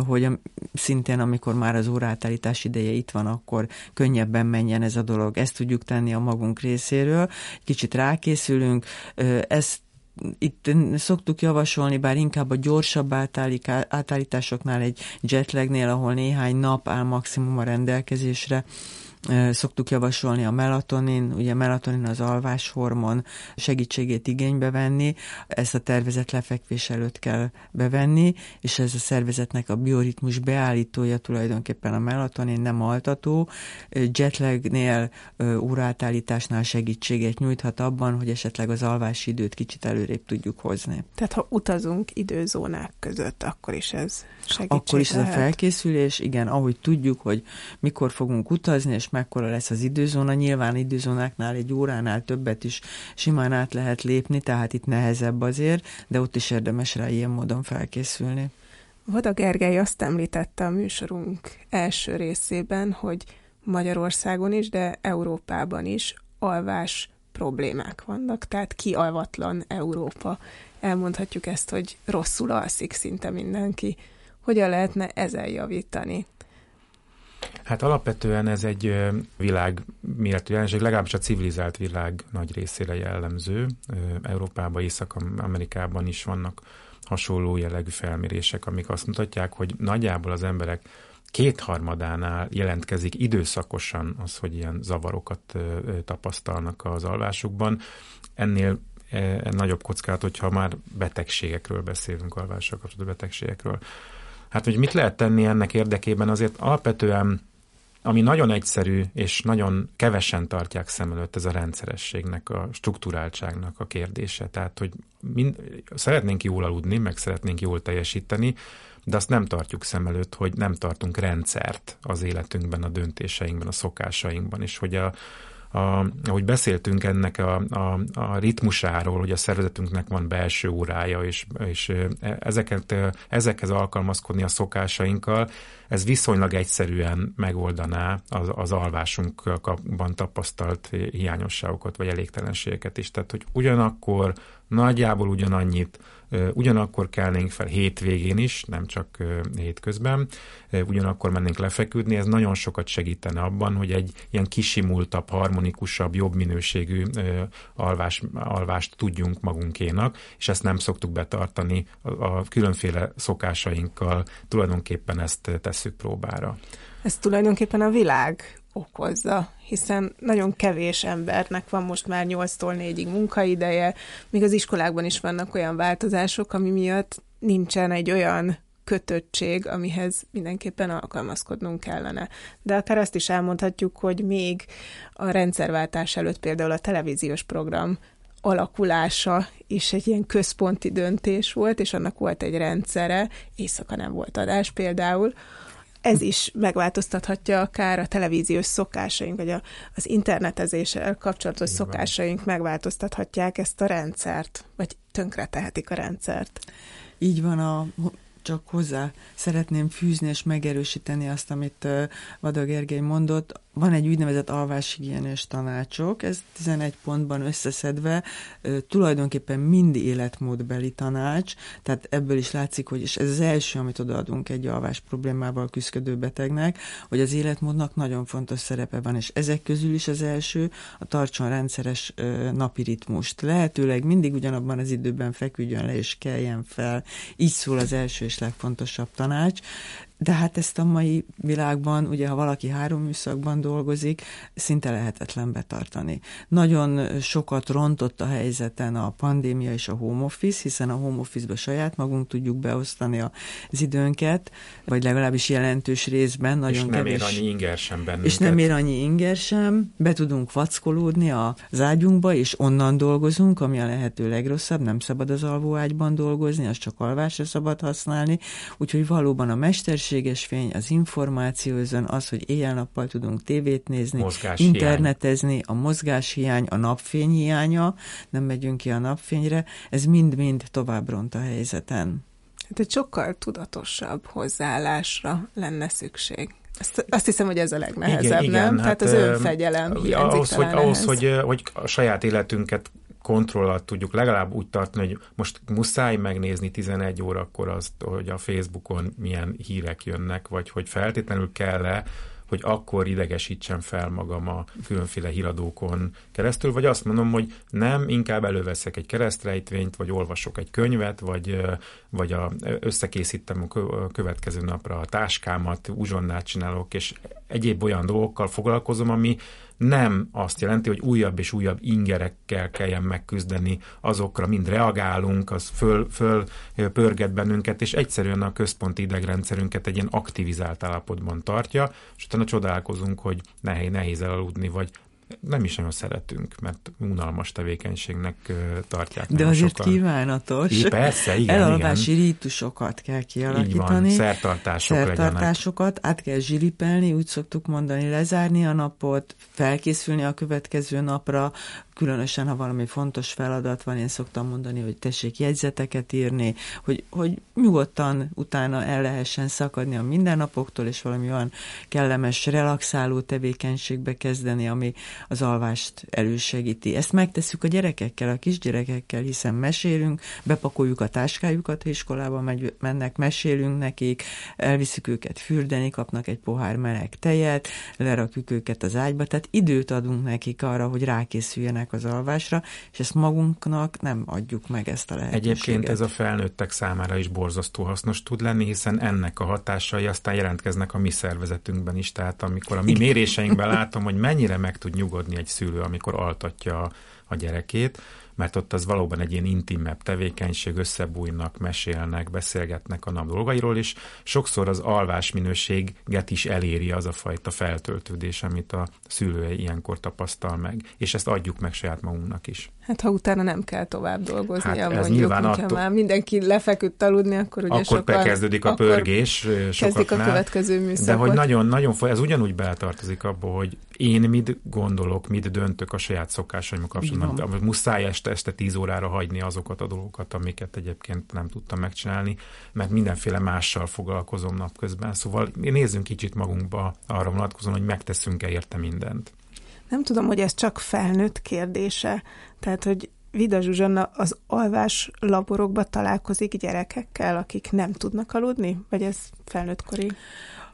hogy szintén amikor már az óraátállítás ideje itt van, akkor könnyebben menjen ez a dolog. Ezt tudjuk tenni a magunk részéről, kicsit rákészülünk, ezt itt szoktuk javasolni, bár inkább a gyorsabb átállításoknál egy jetlagnél, ahol néhány nap áll maximum a rendelkezésre, szoktuk javasolni a melatonin, ugye melatonin az alváshormon segítségét igénybe venni, ezt a tervezett lefekvés előtt kell bevenni, és ez a szervezetnek a bioritmus beállítója tulajdonképpen a melatonin nem altató, jetlagnél, óraátállításnál segítséget nyújthat abban, hogy esetleg az alvási időt kicsit előrébb tudjuk hozni. Tehát ha utazunk időzónák között, akkor is ez segítség Akkor is lehet. ez a felkészülés, igen, ahogy tudjuk, hogy mikor fogunk utazni, és mekkora lesz az időzóna, nyilván időzónáknál egy óránál többet is simán át lehet lépni, tehát itt nehezebb azért, de ott is érdemes rá ilyen módon felkészülni. Vada Gergely azt említette a műsorunk első részében, hogy Magyarországon is, de Európában is alvás problémák vannak, tehát kialvatlan Európa. Elmondhatjuk ezt, hogy rosszul alszik szinte mindenki. Hogyan lehetne ezzel javítani? Hát alapvetően ez egy világ jelenség, legalábbis a civilizált világ nagy részére jellemző. Európában, Észak-Amerikában is vannak hasonló jellegű felmérések, amik azt mutatják, hogy nagyjából az emberek kétharmadánál jelentkezik időszakosan az, hogy ilyen zavarokat tapasztalnak az alvásukban. Ennél e, nagyobb kockázat, hogyha már betegségekről beszélünk, alvással kapcsolatos betegségekről. Hát, hogy mit lehet tenni ennek érdekében, azért alapvetően ami nagyon egyszerű, és nagyon kevesen tartják szem előtt ez a rendszerességnek, a struktúráltságnak a kérdése. Tehát, hogy mind, szeretnénk jól aludni, meg szeretnénk jól teljesíteni, de azt nem tartjuk szem előtt, hogy nem tartunk rendszert az életünkben, a döntéseinkben, a szokásainkban, és hogy a, a, ahogy beszéltünk ennek a, a, a ritmusáról, hogy a szervezetünknek van belső órája, és, és ezeket, ezekhez alkalmazkodni a szokásainkkal, ez viszonylag egyszerűen megoldaná az, az alvásunkban tapasztalt hiányosságokat, vagy elégtelenségeket is. Tehát, hogy ugyanakkor nagyjából ugyanannyit ugyanakkor kelnénk fel hétvégén is, nem csak hétközben, ugyanakkor mennénk lefeküdni, ez nagyon sokat segítene abban, hogy egy ilyen kisimultabb, harmonikusabb, jobb minőségű alvás, alvást tudjunk magunkénak, és ezt nem szoktuk betartani a, különféle szokásainkkal, tulajdonképpen ezt tesszük próbára. Ez tulajdonképpen a világ okozza, hiszen nagyon kevés embernek van most már 8-tól 4-ig munkaideje, míg az iskolákban is vannak olyan változások, ami miatt nincsen egy olyan kötöttség, amihez mindenképpen alkalmazkodnunk kellene. De akár azt is elmondhatjuk, hogy még a rendszerváltás előtt például a televíziós program alakulása is egy ilyen központi döntés volt, és annak volt egy rendszere, éjszaka nem volt adás például, ez is megváltoztathatja akár a televíziós szokásaink, vagy a, az internetezéssel kapcsolatos Igen. szokásaink megváltoztathatják ezt a rendszert, vagy tönkre tehetik a rendszert. Így van, a csak hozzá szeretném fűzni és megerősíteni azt, amit Vada Gergely mondott van egy úgynevezett alváshigiénés tanácsok, ez 11 pontban összeszedve tulajdonképpen mind életmódbeli tanács, tehát ebből is látszik, hogy és ez az első, amit odaadunk egy alvás problémával küzdő betegnek, hogy az életmódnak nagyon fontos szerepe van, és ezek közül is az első a tartson rendszeres napi ritmust. Lehetőleg mindig ugyanabban az időben feküdjön le és keljen fel. Így szól az első és legfontosabb tanács. De hát ezt a mai világban, ugye ha valaki három műszakban dolgozik, szinte lehetetlen betartani. Nagyon sokat rontott a helyzeten a pandémia és a home office, hiszen a home office-ba saját magunk tudjuk beosztani az időnket, vagy legalábbis jelentős részben. Nagyon és nem kevés, ér annyi inger sem bennünket. És nem ér annyi inger sem, be tudunk vackolódni az ágyunkba, és onnan dolgozunk, ami a lehető legrosszabb, nem szabad az alvóágyban dolgozni, az csak alvásra szabad használni, úgyhogy valóban a mester mesterséges fény, az információ özön, az, hogy éjjel-nappal tudunk tévét nézni, mozgás internetezni, hiány. a mozgáshiány, a napfény hiánya, nem megyünk ki a napfényre, ez mind-mind tovább ront a helyzeten. Hát egy sokkal tudatosabb hozzáállásra lenne szükség. Azt, azt hiszem, hogy ez a legnehezebb, igen, nem? Igen, Tehát hát, az önfegyelem hiányzik ahhoz, hogy, ahhoz hogy, hogy a saját életünket kontroll alatt tudjuk legalább úgy tartani, hogy most muszáj megnézni 11 órakor azt, hogy a Facebookon milyen hírek jönnek, vagy hogy feltétlenül kell-e, hogy akkor idegesítsem fel magam a különféle híradókon keresztül, vagy azt mondom, hogy nem, inkább előveszek egy keresztrejtvényt, vagy olvasok egy könyvet, vagy, vagy a, összekészítem a következő napra a táskámat, uzsonnát csinálok, és egyéb olyan dolgokkal foglalkozom, ami nem azt jelenti, hogy újabb és újabb ingerekkel kelljen megküzdeni, azokra mind reagálunk, az föl, föl pörget bennünket, és egyszerűen a központi idegrendszerünket egy ilyen aktivizált állapotban tartja, és utána csodálkozunk, hogy nehéz, nehéz elaludni, vagy nem is nagyon szeretünk, mert unalmas tevékenységnek tartják. De azért sokan. kívánatos. I, persze, igen. Elalvási igen. rítusokat kell kialakítani. Így van, szertartások Szertartásokat legyenek. át kell zsiripelni, úgy szoktuk mondani, lezárni a napot, felkészülni a következő napra, különösen, ha valami fontos feladat van, én szoktam mondani, hogy tessék jegyzeteket írni, hogy, hogy nyugodtan utána el lehessen szakadni a mindennapoktól, és valami olyan kellemes, relaxáló tevékenységbe kezdeni, ami az alvást elősegíti. Ezt megtesszük a gyerekekkel, a kisgyerekekkel, hiszen mesélünk, bepakoljuk a táskájukat, ha iskolába megy, mennek, mesélünk nekik, elviszük őket fürdeni, kapnak egy pohár meleg tejet, lerakjuk őket az ágyba, tehát időt adunk nekik arra, hogy rákészüljenek az alvásra, és ezt magunknak nem adjuk meg ezt a lehetőséget. Egyébként ez a felnőttek számára is borzasztó hasznos tud lenni, hiszen ennek a hatásai aztán jelentkeznek a mi szervezetünkben is, tehát amikor a mi méréseinkben látom, hogy mennyire meg tud nyugodni egy szülő, amikor altatja a gyerekét, mert ott az valóban egy ilyen intimebb tevékenység, összebújnak, mesélnek, beszélgetnek a nap dolgairól, és sokszor az alvás minőséget is eléri az a fajta feltöltődés, amit a szülő ilyenkor tapasztal meg, és ezt adjuk meg saját magunknak is. Hát ha utána nem kell tovább dolgozni, hát ez mondjuk, nyilván attól... már mindenki lefeküdt aludni, akkor ugye akkor sokan, bekezdődik a pörgés Kezdik a következő műszakot. De hogy nagyon, nagyon, ez ugyanúgy beletartozik abba, hogy én mit gondolok, mit döntök a saját szokásaimmal kapcsolatban. Muszáj este, este tíz órára hagyni azokat a dolgokat, amiket egyébként nem tudtam megcsinálni, mert mindenféle mással foglalkozom napközben. Szóval nézzünk kicsit magunkba arra vonatkozóan, hogy megteszünk-e érte mindent. Nem tudom, hogy ez csak felnőtt kérdése. Tehát, hogy Vida Zsuzsanna az alvás laborokba találkozik gyerekekkel, akik nem tudnak aludni? Vagy ez felnőttkori?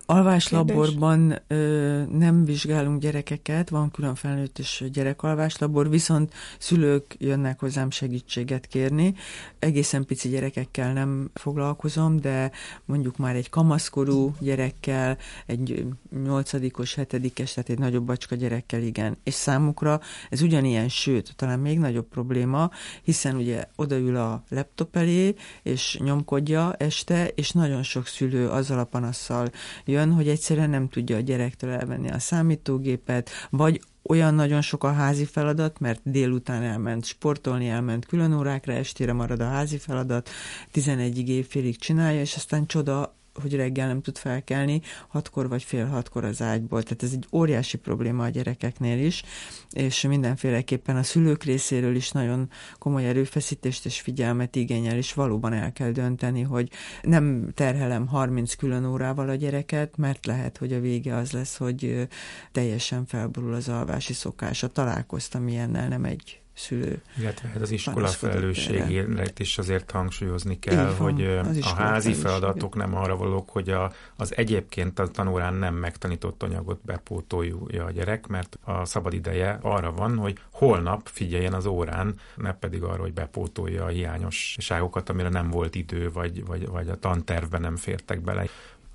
Alváslaborban ö, nem vizsgálunk gyerekeket, van külön felnőtt és gyerekalváslabor, viszont szülők jönnek hozzám segítséget kérni. Egészen pici gyerekekkel nem foglalkozom, de mondjuk már egy kamaszkorú gyerekkel, egy nyolcadikos, hetedikes, tehát egy nagyobb bacska gyerekkel, igen. És számukra ez ugyanilyen, sőt, talán még nagyobb probléma, hiszen ugye odaül a laptop elé, és nyomkodja este, és nagyon sok szülő azzal a panasszal jön, hogy egyszerűen nem tudja a gyerektől elvenni a számítógépet, vagy olyan nagyon sok a házi feladat, mert délután elment sportolni, elment külön órákra, estére marad a házi feladat, 11-ig évfélig csinálja, és aztán csoda, hogy reggel nem tud felkelni, hatkor vagy fél hatkor az ágyból. Tehát ez egy óriási probléma a gyerekeknél is, és mindenféleképpen a szülők részéről is nagyon komoly erőfeszítést és figyelmet igényel, és valóban el kell dönteni, hogy nem terhelem 30 külön órával a gyereket, mert lehet, hogy a vége az lesz, hogy teljesen felborul az alvási szokása. Találkoztam ilyennel, nem egy szülő. Illetve hát az iskola felelősségét is azért hangsúlyozni kell, van, hogy a házi feladatok nem arra valók, hogy a, az egyébként a tanórán nem megtanított anyagot bepótolja a gyerek, mert a szabad ideje arra van, hogy holnap figyeljen az órán, ne pedig arra, hogy bepótolja a hiányosságokat, amire nem volt idő, vagy, vagy, vagy a tantervben nem fértek bele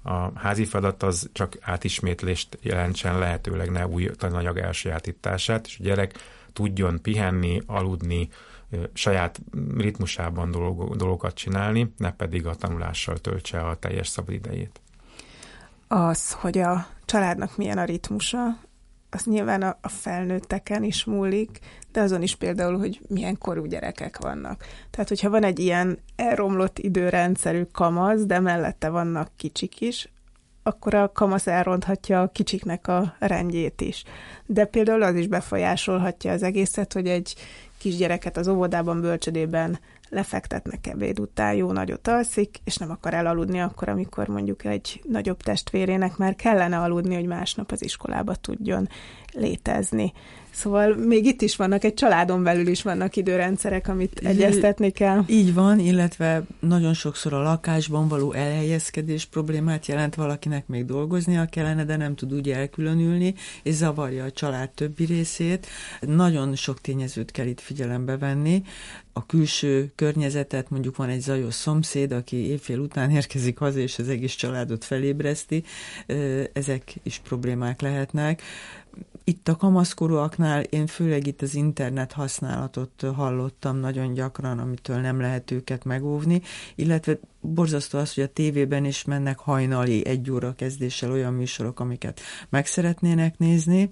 a házi feladat az csak átismétlést jelentsen lehetőleg ne új tananyag elsajátítását, és a gyerek tudjon pihenni, aludni, saját ritmusában dolog, dolgokat csinálni, ne pedig a tanulással töltse a teljes szabadidejét. Az, hogy a családnak milyen a ritmusa, az nyilván a, a felnőtteken is múlik, de azon is például, hogy milyen korú gyerekek vannak. Tehát, hogyha van egy ilyen elromlott időrendszerű kamasz, de mellette vannak kicsik is, akkor a kamasz elronthatja a kicsiknek a rendjét is. De például az is befolyásolhatja az egészet, hogy egy kisgyereket az óvodában, bölcsödében lefektetnek ebéd után, jó nagyot alszik, és nem akar elaludni akkor, amikor mondjuk egy nagyobb testvérének már kellene aludni, hogy másnap az iskolába tudjon létezni. Szóval még itt is vannak, egy családon belül is vannak időrendszerek, amit egyeztetni kell. Így van, illetve nagyon sokszor a lakásban való elhelyezkedés problémát jelent valakinek még dolgoznia kellene, de nem tud úgy elkülönülni, és zavarja a család többi részét. Nagyon sok tényezőt kell itt figyelembe venni. A külső környezetet, mondjuk van egy zajos szomszéd, aki évfél után érkezik haza, és az egész családot felébreszti, ezek is problémák lehetnek. Itt a kamaszkorúaknál én főleg itt az internet használatot hallottam nagyon gyakran, amitől nem lehet őket megóvni, illetve borzasztó az, hogy a tévében is mennek hajnali egy óra kezdéssel olyan műsorok, amiket meg szeretnének nézni.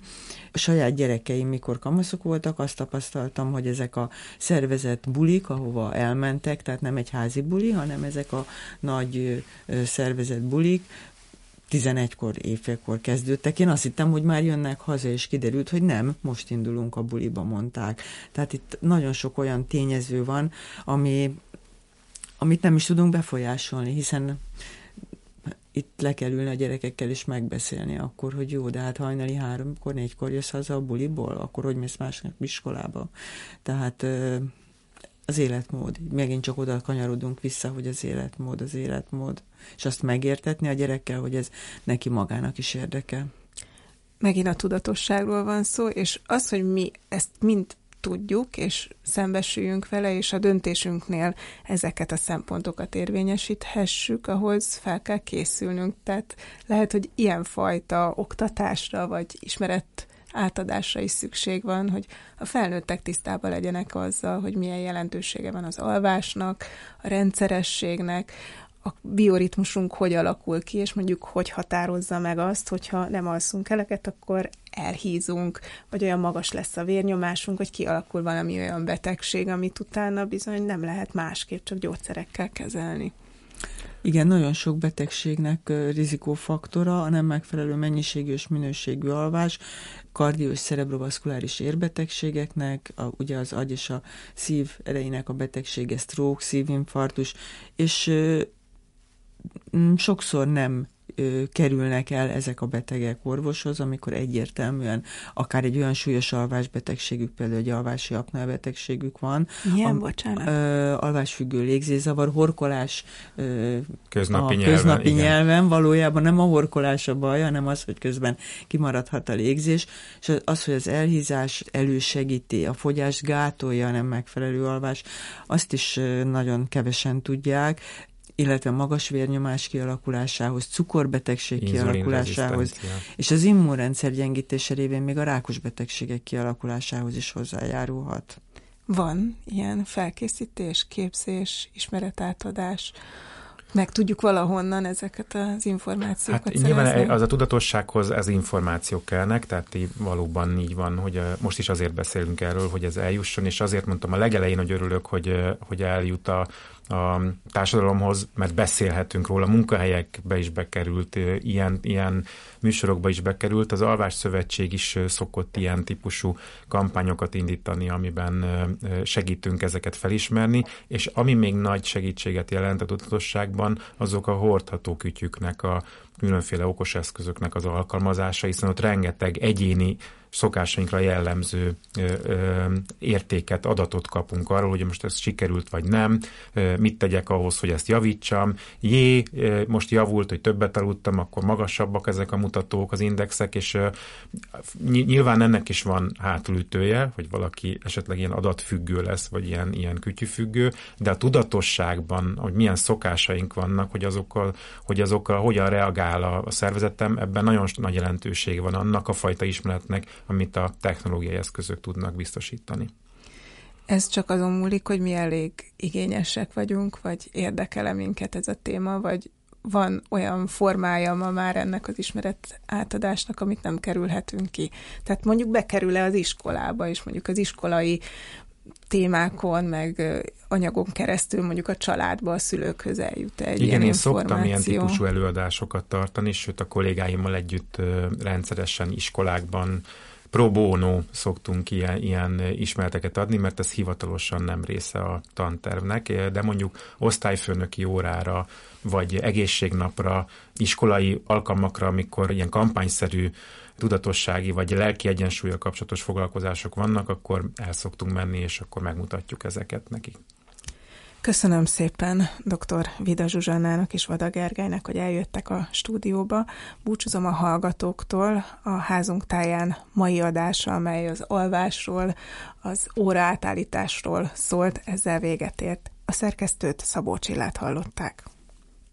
A saját gyerekeim, mikor kamaszok voltak, azt tapasztaltam, hogy ezek a szervezett bulik, ahova elmentek, tehát nem egy házi buli, hanem ezek a nagy szervezett bulik, 11-kor, évfélkor kezdődtek. Én azt hittem, hogy már jönnek haza, és kiderült, hogy nem, most indulunk a buliba, mondták. Tehát itt nagyon sok olyan tényező van, ami, amit nem is tudunk befolyásolni, hiszen itt le kell ülni a gyerekekkel és megbeszélni akkor, hogy jó, de hát hajnali háromkor, négykor jössz haza a buliból, akkor hogy mész másnak iskolába. Tehát az életmód. Megint csak oda kanyarodunk vissza, hogy az életmód, az életmód. És azt megértetni a gyerekkel, hogy ez neki magának is érdeke. Megint a tudatosságról van szó, és az, hogy mi ezt mind tudjuk, és szembesüljünk vele, és a döntésünknél ezeket a szempontokat érvényesíthessük, ahhoz fel kell készülnünk. Tehát lehet, hogy ilyenfajta oktatásra, vagy ismeret átadásra is szükség van, hogy a felnőttek tisztában legyenek azzal, hogy milyen jelentősége van az alvásnak, a rendszerességnek, a bioritmusunk hogy alakul ki, és mondjuk hogy határozza meg azt, hogyha nem alszunk eleket, akkor elhízunk, vagy olyan magas lesz a vérnyomásunk, hogy kialakul valami olyan betegség, amit utána bizony nem lehet másképp, csak gyógyszerekkel kezelni. Igen, nagyon sok betegségnek rizikófaktora a nem megfelelő mennyiségű és minőségű alvás, kardiós cerebrovaszkuláris érbetegségeknek, a, ugye az agy és a szív erejének a betegsége, stroke, szívinfarktus, és ö, sokszor nem kerülnek el ezek a betegek orvoshoz, amikor egyértelműen akár egy olyan súlyos alvásbetegségük, például egy alvási apnálbetegségük van. Milyen, a, bocsánat? Ö, alvásfüggő légzézavar, horkolás ö, köznapi, a nyelven, köznapi igen. nyelven, valójában nem a horkolás a baj, hanem az, hogy közben kimaradhat a légzés, és az, hogy az elhízás elősegíti, a fogyás gátolja a nem megfelelő alvás, azt is nagyon kevesen tudják, illetve magas vérnyomás kialakulásához, cukorbetegség kialakulásához, és az immunrendszer gyengítése révén még a rákos betegségek kialakulásához is hozzájárulhat. Van ilyen felkészítés, képzés, ismeretátadás, meg tudjuk valahonnan ezeket az információkat hát szerezni? nyilván az a tudatossághoz ez információk kellnek, tehát így valóban így van, hogy most is azért beszélünk erről, hogy ez eljusson, és azért mondtam a legelején, hogy örülök, hogy, hogy eljut a, a társadalomhoz, mert beszélhetünk róla, munkahelyekbe is bekerült, ilyen, ilyen műsorokba is bekerült. Az Alvás Szövetség is szokott ilyen típusú kampányokat indítani, amiben segítünk ezeket felismerni, és ami még nagy segítséget jelent a tudatosságban, azok a hordható kütyüknek a különféle okos eszközöknek az alkalmazása, hiszen ott rengeteg egyéni szokásainkra jellemző ö, ö, értéket, adatot kapunk arról, hogy most ez sikerült vagy nem, ö, mit tegyek ahhoz, hogy ezt javítsam. Jé, ö, most javult, hogy többet aludtam, akkor magasabbak ezek a mutatók, az indexek, és ö, nyilván ennek is van hátulütője, hogy valaki esetleg ilyen adatfüggő lesz, vagy ilyen, ilyen kütyüfüggő, de a tudatosságban, hogy milyen szokásaink vannak, hogy azokkal, hogy azokkal hogyan reagál a, a szervezetem, ebben nagyon nagy jelentősége van annak a fajta ismeretnek, amit a technológiai eszközök tudnak biztosítani. Ez csak azon múlik, hogy mi elég igényesek vagyunk, vagy érdekel minket ez a téma, vagy van olyan formája ma már ennek az ismeret átadásnak, amit nem kerülhetünk ki. Tehát mondjuk bekerül-e az iskolába, és mondjuk az iskolai témákon, meg anyagon keresztül mondjuk a családba, a szülőkhöz eljut egy Igen, ilyen én szoktam ilyen típusú előadásokat tartani, sőt a kollégáimmal együtt rendszeresen iskolákban pro bono szoktunk ilyen, ilyen ismereteket adni, mert ez hivatalosan nem része a tantervnek, de mondjuk osztályfőnöki órára, vagy egészségnapra, iskolai alkalmakra, amikor ilyen kampányszerű tudatossági vagy lelki egyensúlyra kapcsolatos foglalkozások vannak, akkor el szoktunk menni, és akkor megmutatjuk ezeket nekik. Köszönöm szépen dr. Vida Zsuzsannának és Vada Gergelynek, hogy eljöttek a stúdióba. Búcsúzom a hallgatóktól a házunk táján mai adása, amely az alvásról, az óra szólt, ezzel véget ért. A szerkesztőt Szabó Csillát hallották.